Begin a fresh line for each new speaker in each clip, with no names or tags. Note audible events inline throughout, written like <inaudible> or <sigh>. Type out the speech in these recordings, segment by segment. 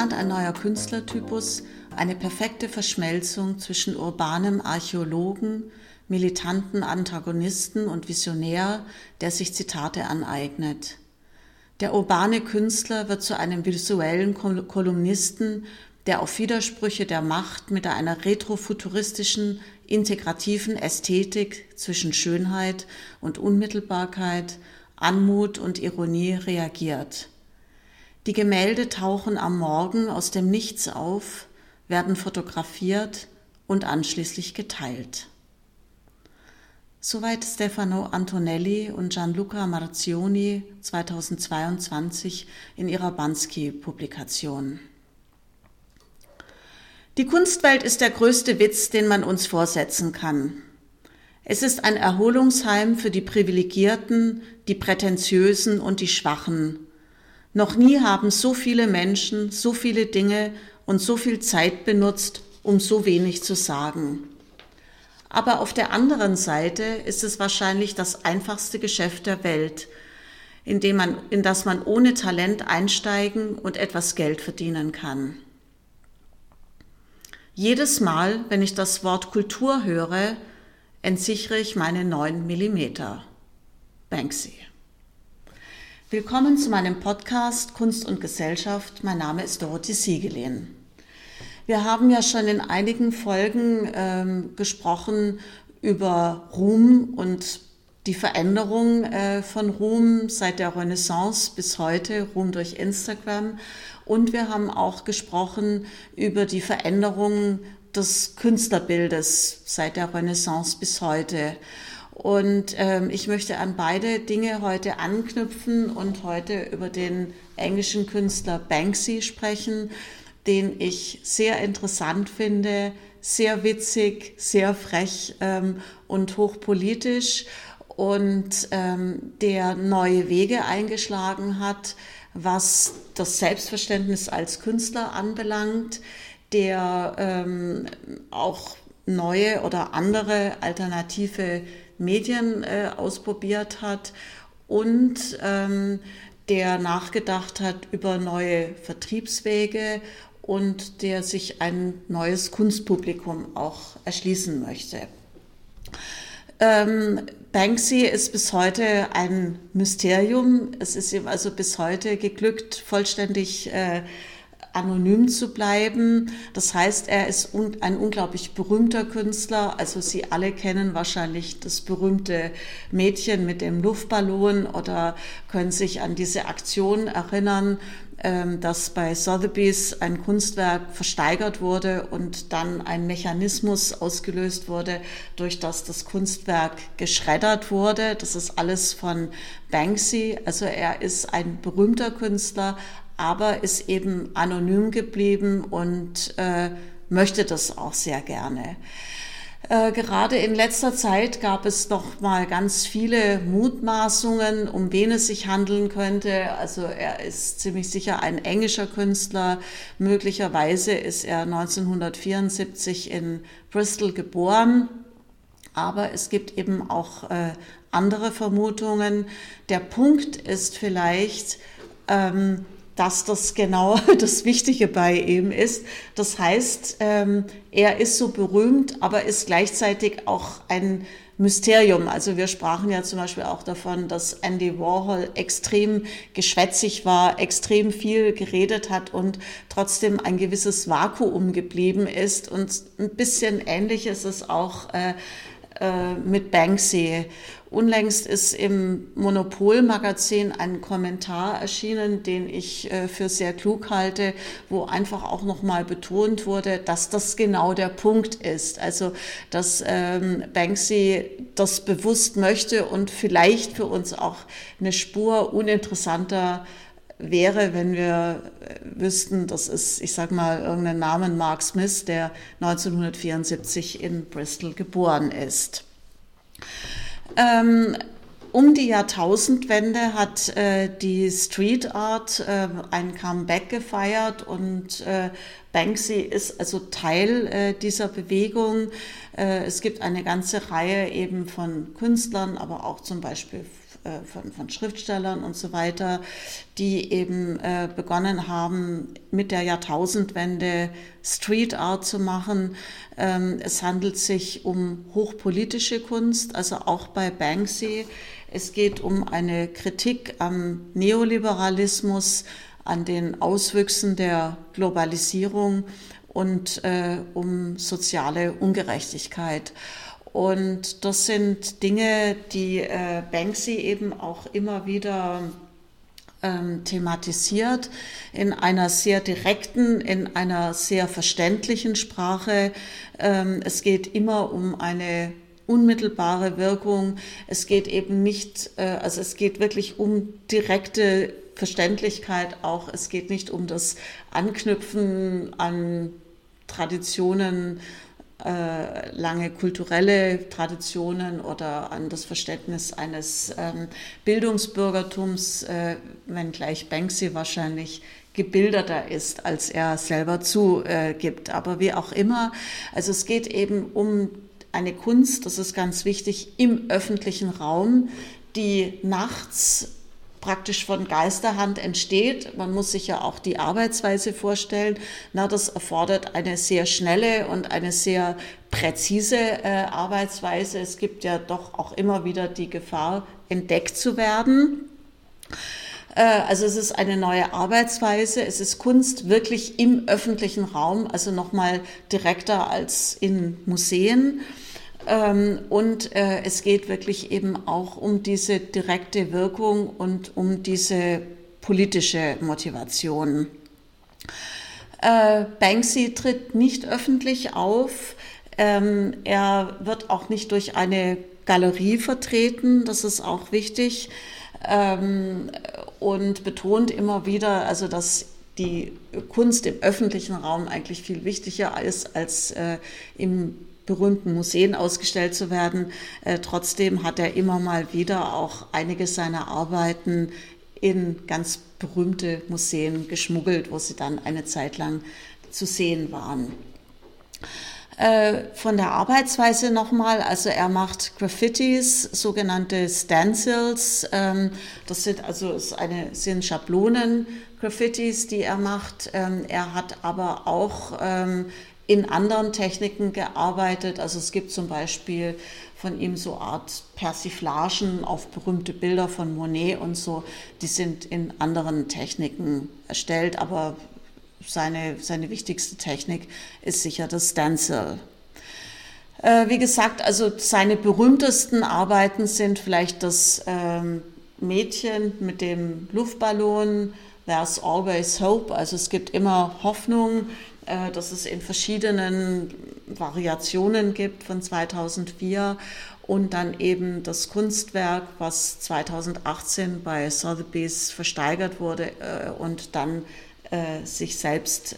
Entstand ein neuer Künstlertypus, eine perfekte Verschmelzung zwischen urbanem Archäologen, militanten Antagonisten und Visionär, der sich Zitate aneignet. Der urbane Künstler wird zu einem visuellen Kolumnisten, der auf Widersprüche der Macht mit einer retrofuturistischen, integrativen Ästhetik zwischen Schönheit und Unmittelbarkeit, Anmut und Ironie reagiert. Die Gemälde tauchen am Morgen aus dem Nichts auf, werden fotografiert und anschließend geteilt. Soweit Stefano Antonelli und Gianluca Marzioni 2022 in ihrer Bansky-Publikation. Die Kunstwelt ist der größte Witz, den man uns vorsetzen kann. Es ist ein Erholungsheim für die Privilegierten, die Prätentiösen und die Schwachen. Noch nie haben so viele Menschen so viele Dinge und so viel Zeit benutzt, um so wenig zu sagen. Aber auf der anderen Seite ist es wahrscheinlich das einfachste Geschäft der Welt, in, dem man, in das man ohne Talent einsteigen und etwas Geld verdienen kann. Jedes Mal, wenn ich das Wort Kultur höre, entsichere ich meine neun Millimeter. Banksy. Willkommen zu meinem Podcast Kunst und Gesellschaft. Mein Name ist Dorothee Siegelin. Wir haben ja schon in einigen Folgen ähm, gesprochen über Ruhm und die Veränderung äh, von Ruhm seit der Renaissance bis heute, Ruhm durch Instagram. Und wir haben auch gesprochen über die Veränderung des Künstlerbildes seit der Renaissance bis heute. Und ähm, ich möchte an beide Dinge heute anknüpfen und heute über den englischen Künstler Banksy sprechen, den ich sehr interessant finde, sehr witzig, sehr frech ähm, und hochpolitisch. Und ähm, der neue Wege eingeschlagen hat, was das Selbstverständnis als Künstler anbelangt, der ähm, auch neue oder andere alternative Medien äh, ausprobiert hat und ähm, der nachgedacht hat über neue Vertriebswege und der sich ein neues Kunstpublikum auch erschließen möchte. Ähm, Banksy ist bis heute ein Mysterium. Es ist ihm also bis heute geglückt, vollständig äh, anonym zu bleiben. Das heißt, er ist un ein unglaublich berühmter Künstler. Also Sie alle kennen wahrscheinlich das berühmte Mädchen mit dem Luftballon oder können sich an diese Aktion erinnern, ähm, dass bei Sotheby's ein Kunstwerk versteigert wurde und dann ein Mechanismus ausgelöst wurde, durch das das Kunstwerk geschreddert wurde. Das ist alles von Banksy. Also er ist ein berühmter Künstler, aber ist eben anonym geblieben und äh, möchte das auch sehr gerne. Äh, gerade in letzter Zeit gab es noch mal ganz viele Mutmaßungen, um wen es sich handeln könnte. Also er ist ziemlich sicher ein englischer Künstler. Möglicherweise ist er 1974 in Bristol geboren. Aber es gibt eben auch äh, andere Vermutungen. Der Punkt ist vielleicht, ähm, dass das genau <laughs> das Wichtige bei ihm ist. Das heißt, ähm, er ist so berühmt, aber ist gleichzeitig auch ein Mysterium. Also wir sprachen ja zum Beispiel auch davon, dass Andy Warhol extrem geschwätzig war, extrem viel geredet hat und trotzdem ein gewisses Vakuum geblieben ist. Und ein bisschen ähnlich ist es auch äh, äh, mit Banksy. Unlängst ist im Monopol-Magazin ein Kommentar erschienen, den ich äh, für sehr klug halte, wo einfach auch nochmal betont wurde, dass das genau der Punkt ist. Also, dass ähm, Banksy das bewusst möchte und vielleicht für uns auch eine Spur uninteressanter wäre, wenn wir äh, wüssten, das ist, ich sag mal, irgendein Namen Mark Smith, der 1974 in Bristol geboren ist. Ähm, um die Jahrtausendwende hat äh, die Street Art äh, ein Comeback gefeiert und äh, Banksy ist also Teil äh, dieser Bewegung. Äh, es gibt eine ganze Reihe eben von Künstlern, aber auch zum Beispiel äh, von, von, Schriftstellern und so weiter, die eben äh, begonnen haben, mit der Jahrtausendwende Street Art zu machen. Ähm, es handelt sich um hochpolitische Kunst, also auch bei Banksy. Es geht um eine Kritik am Neoliberalismus, an den Auswüchsen der Globalisierung und äh, um soziale Ungerechtigkeit. Und das sind Dinge, die äh, Banksy eben auch immer wieder ähm, thematisiert in einer sehr direkten, in einer sehr verständlichen Sprache. Ähm, es geht immer um eine unmittelbare Wirkung. Es geht eben nicht, äh, also es geht wirklich um direkte Verständlichkeit auch. Es geht nicht um das Anknüpfen an Traditionen, äh, lange kulturelle Traditionen oder an das Verständnis eines ähm, Bildungsbürgertums, äh, wenngleich Banksy wahrscheinlich gebildeter ist, als er selber zugibt. Aber wie auch immer, also es geht eben um eine Kunst, das ist ganz wichtig, im öffentlichen Raum, die nachts praktisch von Geisterhand entsteht. Man muss sich ja auch die Arbeitsweise vorstellen. Na, das erfordert eine sehr schnelle und eine sehr präzise äh, Arbeitsweise. Es gibt ja doch auch immer wieder die Gefahr, entdeckt zu werden. Äh, also es ist eine neue Arbeitsweise. Es ist Kunst wirklich im öffentlichen Raum, also nochmal direkter als in Museen. Ähm, und äh, es geht wirklich eben auch um diese direkte Wirkung und um diese politische Motivation. Äh, Banksy tritt nicht öffentlich auf. Ähm, er wird auch nicht durch eine Galerie vertreten. Das ist auch wichtig. Ähm, und betont immer wieder, also dass die Kunst im öffentlichen Raum eigentlich viel wichtiger ist als äh, im berühmten Museen ausgestellt zu werden. Äh, trotzdem hat er immer mal wieder auch einige seiner Arbeiten in ganz berühmte Museen geschmuggelt, wo sie dann eine Zeit lang zu sehen waren. Äh, von der Arbeitsweise nochmal, also er macht Graffitis, sogenannte Stencils. Ähm, das sind also eine, sind Schablonen, Graffitis, die er macht. Ähm, er hat aber auch ähm, in anderen Techniken gearbeitet. Also es gibt zum Beispiel von ihm so Art Persiflagen auf berühmte Bilder von Monet und so. Die sind in anderen Techniken erstellt, aber seine, seine wichtigste Technik ist sicher das Stencil. Äh, wie gesagt, also seine berühmtesten Arbeiten sind vielleicht das ähm, Mädchen mit dem Luftballon, There's Always Hope, also es gibt immer Hoffnung, äh, dass es in verschiedenen Variationen gibt von 2004 und dann eben das Kunstwerk, was 2018 bei Sotheby's versteigert wurde äh, und dann äh, sich selbst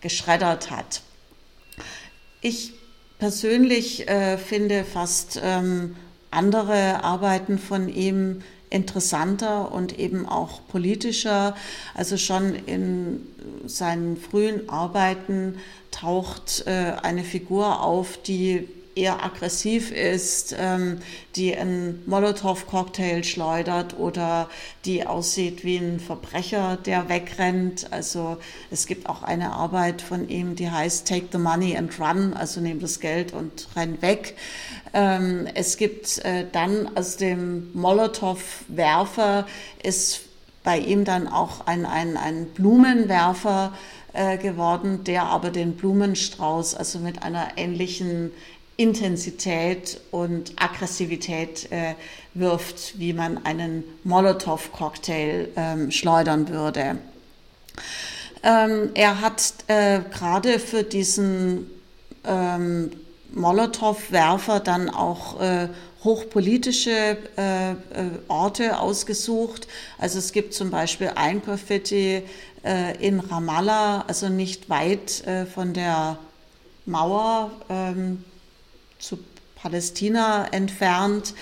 geschreddert hat. Ich persönlich finde fast ähm, andere Arbeiten von ihm interessanter und eben auch politischer. Also schon in seinen frühen Arbeiten taucht äh, eine Figur auf, die eher aggressiv ist, ähm, die einen Molotow-Cocktail schleudert oder die aussieht wie ein Verbrecher, der wegrennt. Also es gibt auch eine Arbeit von ihm, die heißt Take the Money and Run, also nimm das Geld und renn weg. Ähm, es gibt äh, dann aus dem Molotow-Werfer ist bei ihm dann auch ein, ein, ein Blumenwerfer äh, geworden, der aber den Blumenstrauß also mit einer ähnlichen Intensität und Aggressivität äh, wirft, wie man einen Molotow-Cocktail ähm, schleudern würde. Ähm, er hat äh, gerade für diesen ähm, Molotow-Werfer dann auch äh, hochpolitische äh, äh, Orte ausgesucht. Also es gibt zum Beispiel ein Graffiti äh, in Ramallah, also nicht weit äh, von der Mauer ähm, zu Palästina entfernt,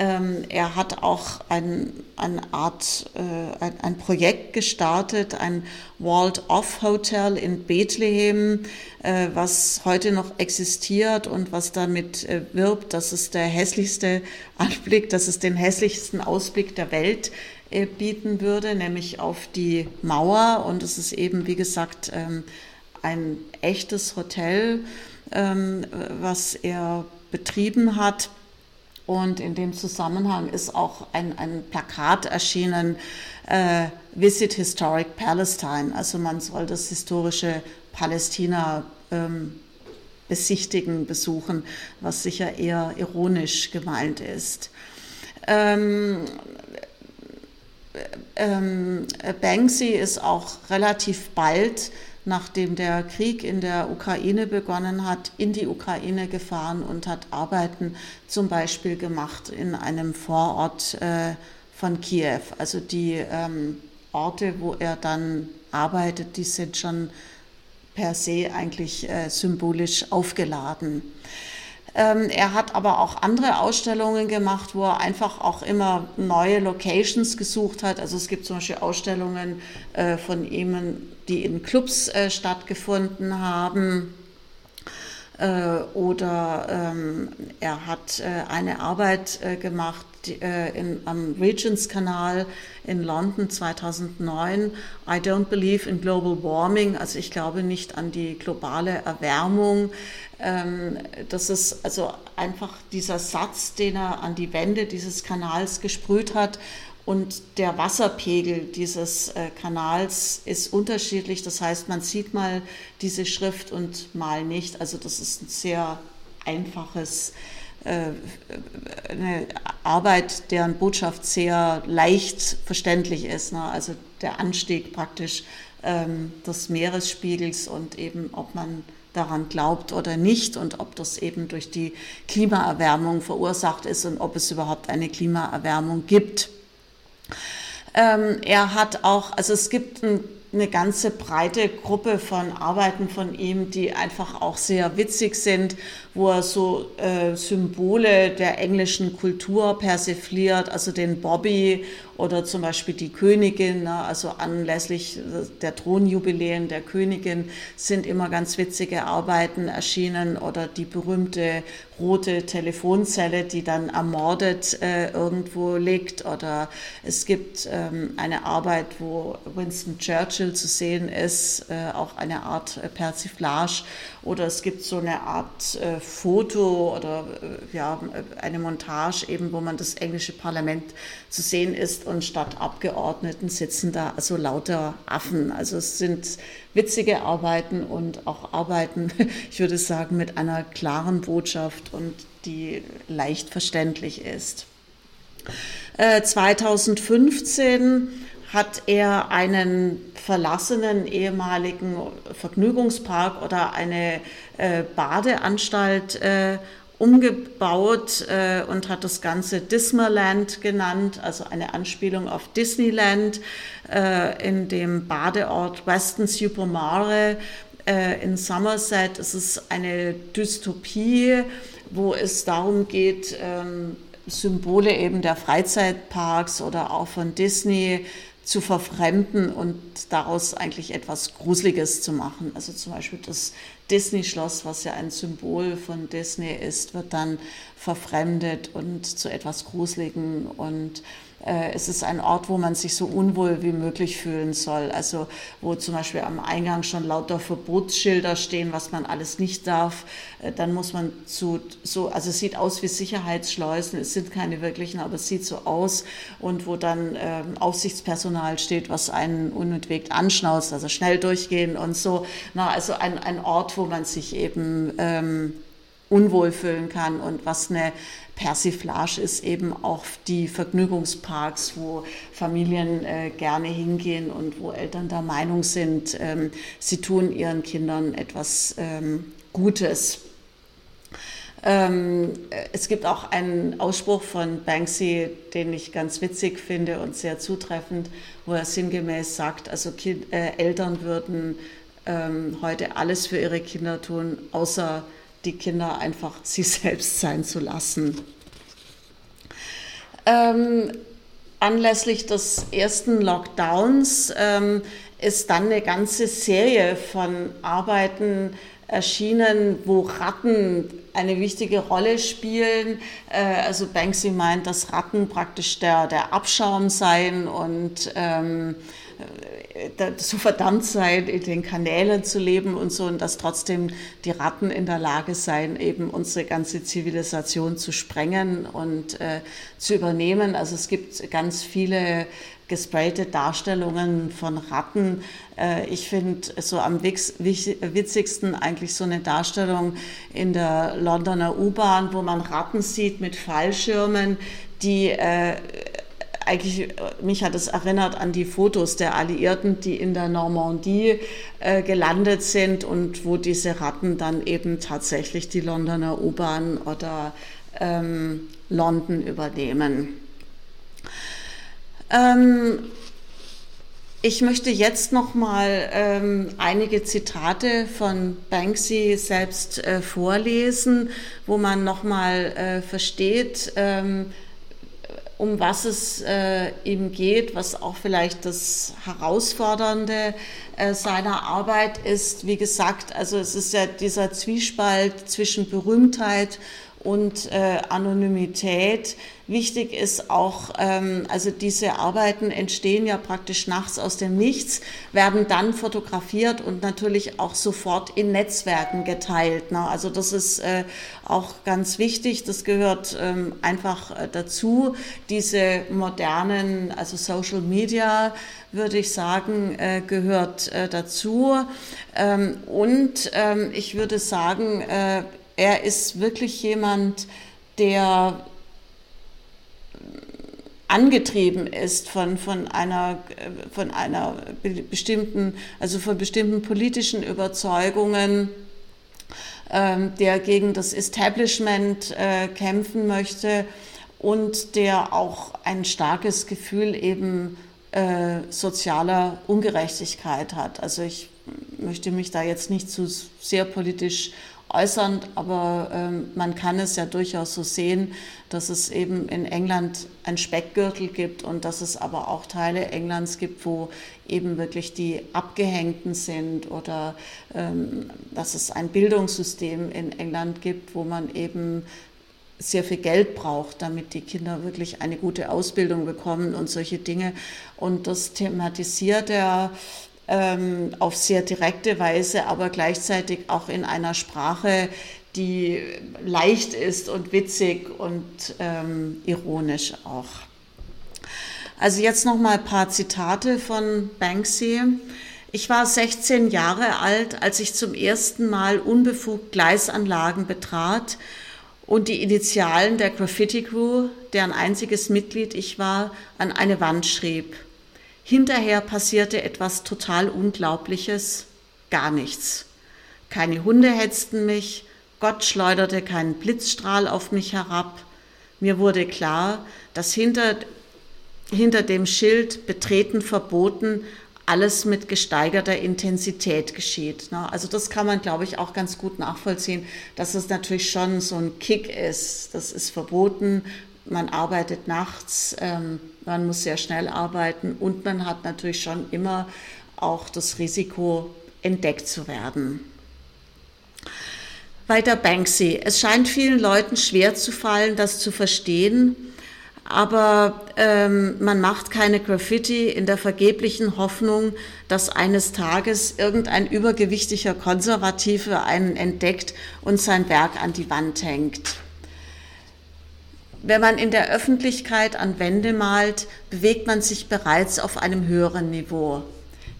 Ähm, er hat auch ein, eine Art, äh, ein, ein, Projekt gestartet, ein Walled-Off Hotel in Bethlehem, äh, was heute noch existiert und was damit äh, wirbt, dass es der hässlichste Anblick, dass es den hässlichsten Ausblick der Welt äh, bieten würde, nämlich auf die Mauer. Und es ist eben, wie gesagt, ähm, ein echtes Hotel, ähm, was er betrieben hat. Und in dem Zusammenhang ist auch ein, ein Plakat erschienen, äh, Visit Historic Palestine. Also man soll das historische Palästina ähm, besichtigen, besuchen, was sicher eher ironisch gemeint ist. Ähm, ähm, Banksy ist auch relativ bald nachdem der Krieg in der Ukraine begonnen hat, in die Ukraine gefahren und hat Arbeiten zum Beispiel gemacht in einem Vorort äh, von Kiew. Also die ähm, Orte, wo er dann arbeitet, die sind schon per se eigentlich äh, symbolisch aufgeladen. Ähm, er hat aber auch andere Ausstellungen gemacht, wo er einfach auch immer neue Locations gesucht hat. Also es gibt zum Beispiel Ausstellungen äh, von ihm, die in Clubs äh, stattgefunden haben. Äh, oder ähm, er hat eine Arbeit gemacht in, am Regents Kanal in London 2009. I don't believe in global warming, also ich glaube nicht an die globale Erwärmung. Ähm, das ist also einfach dieser Satz, den er an die Wände dieses Kanals gesprüht hat. Und der Wasserpegel dieses äh, Kanals ist unterschiedlich. Das heißt, man sieht mal diese Schrift und mal nicht. Also das ist ein sehr einfaches, äh, eine Arbeit, deren Botschaft sehr leicht verständlich ist. Ne? Also der Anstieg praktisch ähm, des Meeresspiegels und eben, ob man daran glaubt oder nicht und ob das eben durch die Klimaerwärmung verursacht ist und ob es überhaupt eine Klimaerwärmung gibt. Ähm, er hat auch, also es gibt ein eine ganze breite Gruppe von Arbeiten von ihm, die einfach auch sehr witzig sind, wo er so äh, Symbole der englischen Kultur persifliert, also den Bobby oder zum Beispiel die Königin, ne, also anlässlich der Thronjubiläen der Königin sind immer ganz witzige Arbeiten erschienen oder die berühmte rote Telefonzelle, die dann ermordet äh, irgendwo liegt oder es gibt ähm, eine Arbeit, wo Winston Churchill zu sehen ist, äh, auch eine Art Persiflage oder es gibt so eine Art äh, Foto oder äh, ja, eine Montage eben, wo man das englische Parlament zu sehen ist und statt Abgeordneten sitzen da also lauter Affen. Also es sind witzige Arbeiten und auch Arbeiten, <laughs> ich würde sagen, mit einer klaren Botschaft und die leicht verständlich ist. Äh, 2015 hat er einen verlassenen ehemaligen Vergnügungspark oder eine äh, Badeanstalt äh, umgebaut äh, und hat das Ganze Dismaland genannt, also eine Anspielung auf Disneyland äh, in dem Badeort Weston Super Mare äh, in Somerset. Es ist eine Dystopie, wo es darum geht, ähm, Symbole eben der Freizeitparks oder auch von Disney zu verfremden und daraus eigentlich etwas Gruseliges zu machen. Also zum Beispiel das Disney-Schloss, was ja ein Symbol von Disney ist, wird dann verfremdet und zu etwas Gruseligen und äh, es ist ein Ort, wo man sich so unwohl wie möglich fühlen soll. Also wo zum Beispiel am Eingang schon lauter Verbotsschilder stehen, was man alles nicht darf. Äh, dann muss man zu so, also es sieht aus wie Sicherheitsschleusen. Es sind keine wirklichen, aber es sieht so aus. Und wo dann äh, Aufsichtspersonal steht, was einen unentwegt anschnauzt, also schnell durchgehen und so. Na, also ein, ein Ort, wo man sich eben ähm, unwohl fühlen kann und was eine Persiflage ist eben auch die Vergnügungsparks, wo Familien äh, gerne hingehen und wo Eltern der Meinung sind, ähm, sie tun ihren Kindern etwas ähm, Gutes. Ähm, es gibt auch einen Ausspruch von Banksy, den ich ganz witzig finde und sehr zutreffend, wo er sinngemäß sagt, also kind, äh, Eltern würden ähm, heute alles für ihre Kinder tun, außer die Kinder einfach <laughs> sie selbst sein zu lassen. ähm, anlässlich des ersten Lockdowns ähm, ist dann eine ganze Serie von Arbeiten erschienen, wo Ratten eine wichtige Rolle spielen. Äh, also Banksy meint, dass Ratten praktisch der, der Abschaum seien und ähm, so verdammt seien, in den Kanälen zu leben und so, und dass trotzdem die Ratten in der Lage seien, eben unsere ganze Zivilisation zu sprengen und äh, zu übernehmen. Also es gibt ganz viele gesprayte Darstellungen von Ratten. Äh, ich finde so am witzigsten eigentlich so eine Darstellung in der Londoner U-Bahn, wo man Ratten sieht mit Fallschirmen, die äh, eigentlich, äh, mich hat es erinnert an die Fotos der Alliierten, die in der Normandie äh, gelandet sind und wo diese Ratten dann eben tatsächlich die Londoner U-Bahn oder ähm, London übernehmen. Ähm, ich möchte jetzt noch mal ähm, einige Zitate von Banksy selbst äh, vorlesen, wo man noch mal äh, versteht, ähm, um was es äh, ihm geht, was auch vielleicht das Herausfordernde äh, seiner Arbeit ist. Wie gesagt, also es ist ja dieser Zwiespalt zwischen Berühmtheit und äh, Anonymität. Wichtig ist auch, ähm, also diese Arbeiten entstehen ja praktisch nachts aus dem Nichts, werden dann fotografiert und natürlich auch sofort in Netzwerken geteilt. Ne? Also das ist äh, auch ganz wichtig, das gehört ähm, einfach äh, dazu. Diese modernen, also Social Media, würde ich sagen, äh, gehört äh, dazu. Ähm, und ähm, ich würde sagen, äh, er ist wirklich jemand, der angetrieben ist von, von, einer, von einer bestimmten, also von bestimmten politischen Überzeugungen, ähm, der gegen das Establishment äh, kämpfen möchte und der auch ein starkes Gefühl eben äh, sozialer Ungerechtigkeit hat. Also ich möchte mich da jetzt nicht zu sehr politisch äußern, aber ähm, man kann es ja durchaus so sehen, dass es eben in England ein Speckgürtel gibt und dass es aber auch Teile Englands gibt, wo eben wirklich die Abgehängten sind oder ähm, dass es ein Bildungssystem in England gibt, wo man eben sehr viel Geld braucht, damit die Kinder wirklich eine gute Ausbildung bekommen und solche Dinge. Und das thematisiert er ähm, auf sehr direkte Weise, aber gleichzeitig auch in einer Sprache, die leicht ist und witzig und ähm, ironisch auch. Also jetzt noch mal ein paar Zitate von Banksy. Ich war 16 Jahre alt, als ich zum ersten Mal unbefugt Gleisanlagen betrat und die Initialen der Graffiti Crew, deren einziges Mitglied ich war, an eine Wand schrieb. Hinterher passierte etwas total Unglaubliches, gar nichts. Keine Hunde hetzten mich, Gott schleuderte keinen Blitzstrahl auf mich herab. Mir wurde klar, dass hinter, hinter dem Schild Betreten verboten alles mit gesteigerter Intensität geschieht. Also das kann man, glaube ich, auch ganz gut nachvollziehen, dass es natürlich schon so ein Kick ist. Das ist verboten, man arbeitet nachts, ähm, man muss sehr schnell arbeiten und man hat natürlich schon immer auch das Risiko, entdeckt zu werden. Weiter Banksy. Es scheint vielen Leuten schwer zu fallen, das zu verstehen, aber ähm, man macht keine Graffiti in der vergeblichen Hoffnung, dass eines Tages irgendein übergewichtiger Konservativer einen entdeckt und sein Werk an die Wand hängt. Wenn man in der Öffentlichkeit an Wände malt, bewegt man sich bereits auf einem höheren Niveau.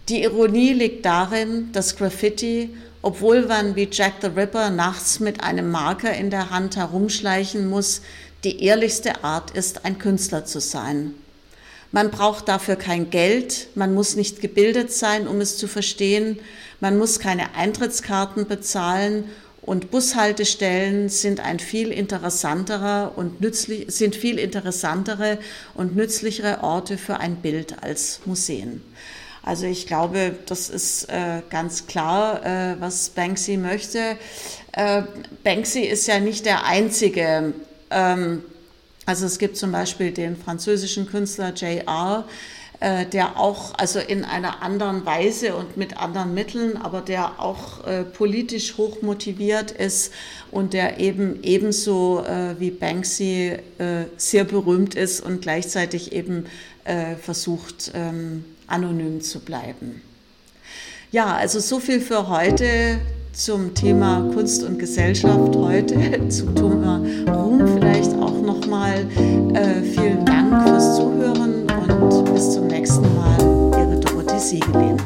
Die Ironie liegt darin, dass Graffiti, obwohl man wie Jack the Ripper nachts mit einem Marker in der Hand herumschleichen muss, die ehrlichste Art ist, ein Künstler zu sein. Man braucht dafür kein Geld, man muss nicht gebildet sein, um es zu verstehen, man muss keine Eintrittskarten bezahlen und Bushaltestellen sind ein viel interessanterer und nützlich, sind viel interessantere und nützlichere Orte für ein Bild als Museen. Also ich glaube, das ist äh, ganz klar, äh, was Banksy möchte. Äh, Banksy ist ja nicht der einzige ähm, Also es gibt zum Beispiel den französischen Künstler J.R., äh, der auch, also in einer anderen Weise und mit anderen Mitteln, aber der auch äh, politisch hoch motiviert ist und der eben ebenso äh, wie Banksy äh, sehr berühmt ist und gleichzeitig eben äh, versucht, ähm, anonym zu bleiben. Ja, also so viel für heute zum Thema Kunst und Gesellschaft heute, <laughs> zum Thema Ruhm vielleicht auch nochmal. Äh, vielen Dank fürs Zuhören und bis zum nächsten Mal. Ihre Dorothee Siegelin.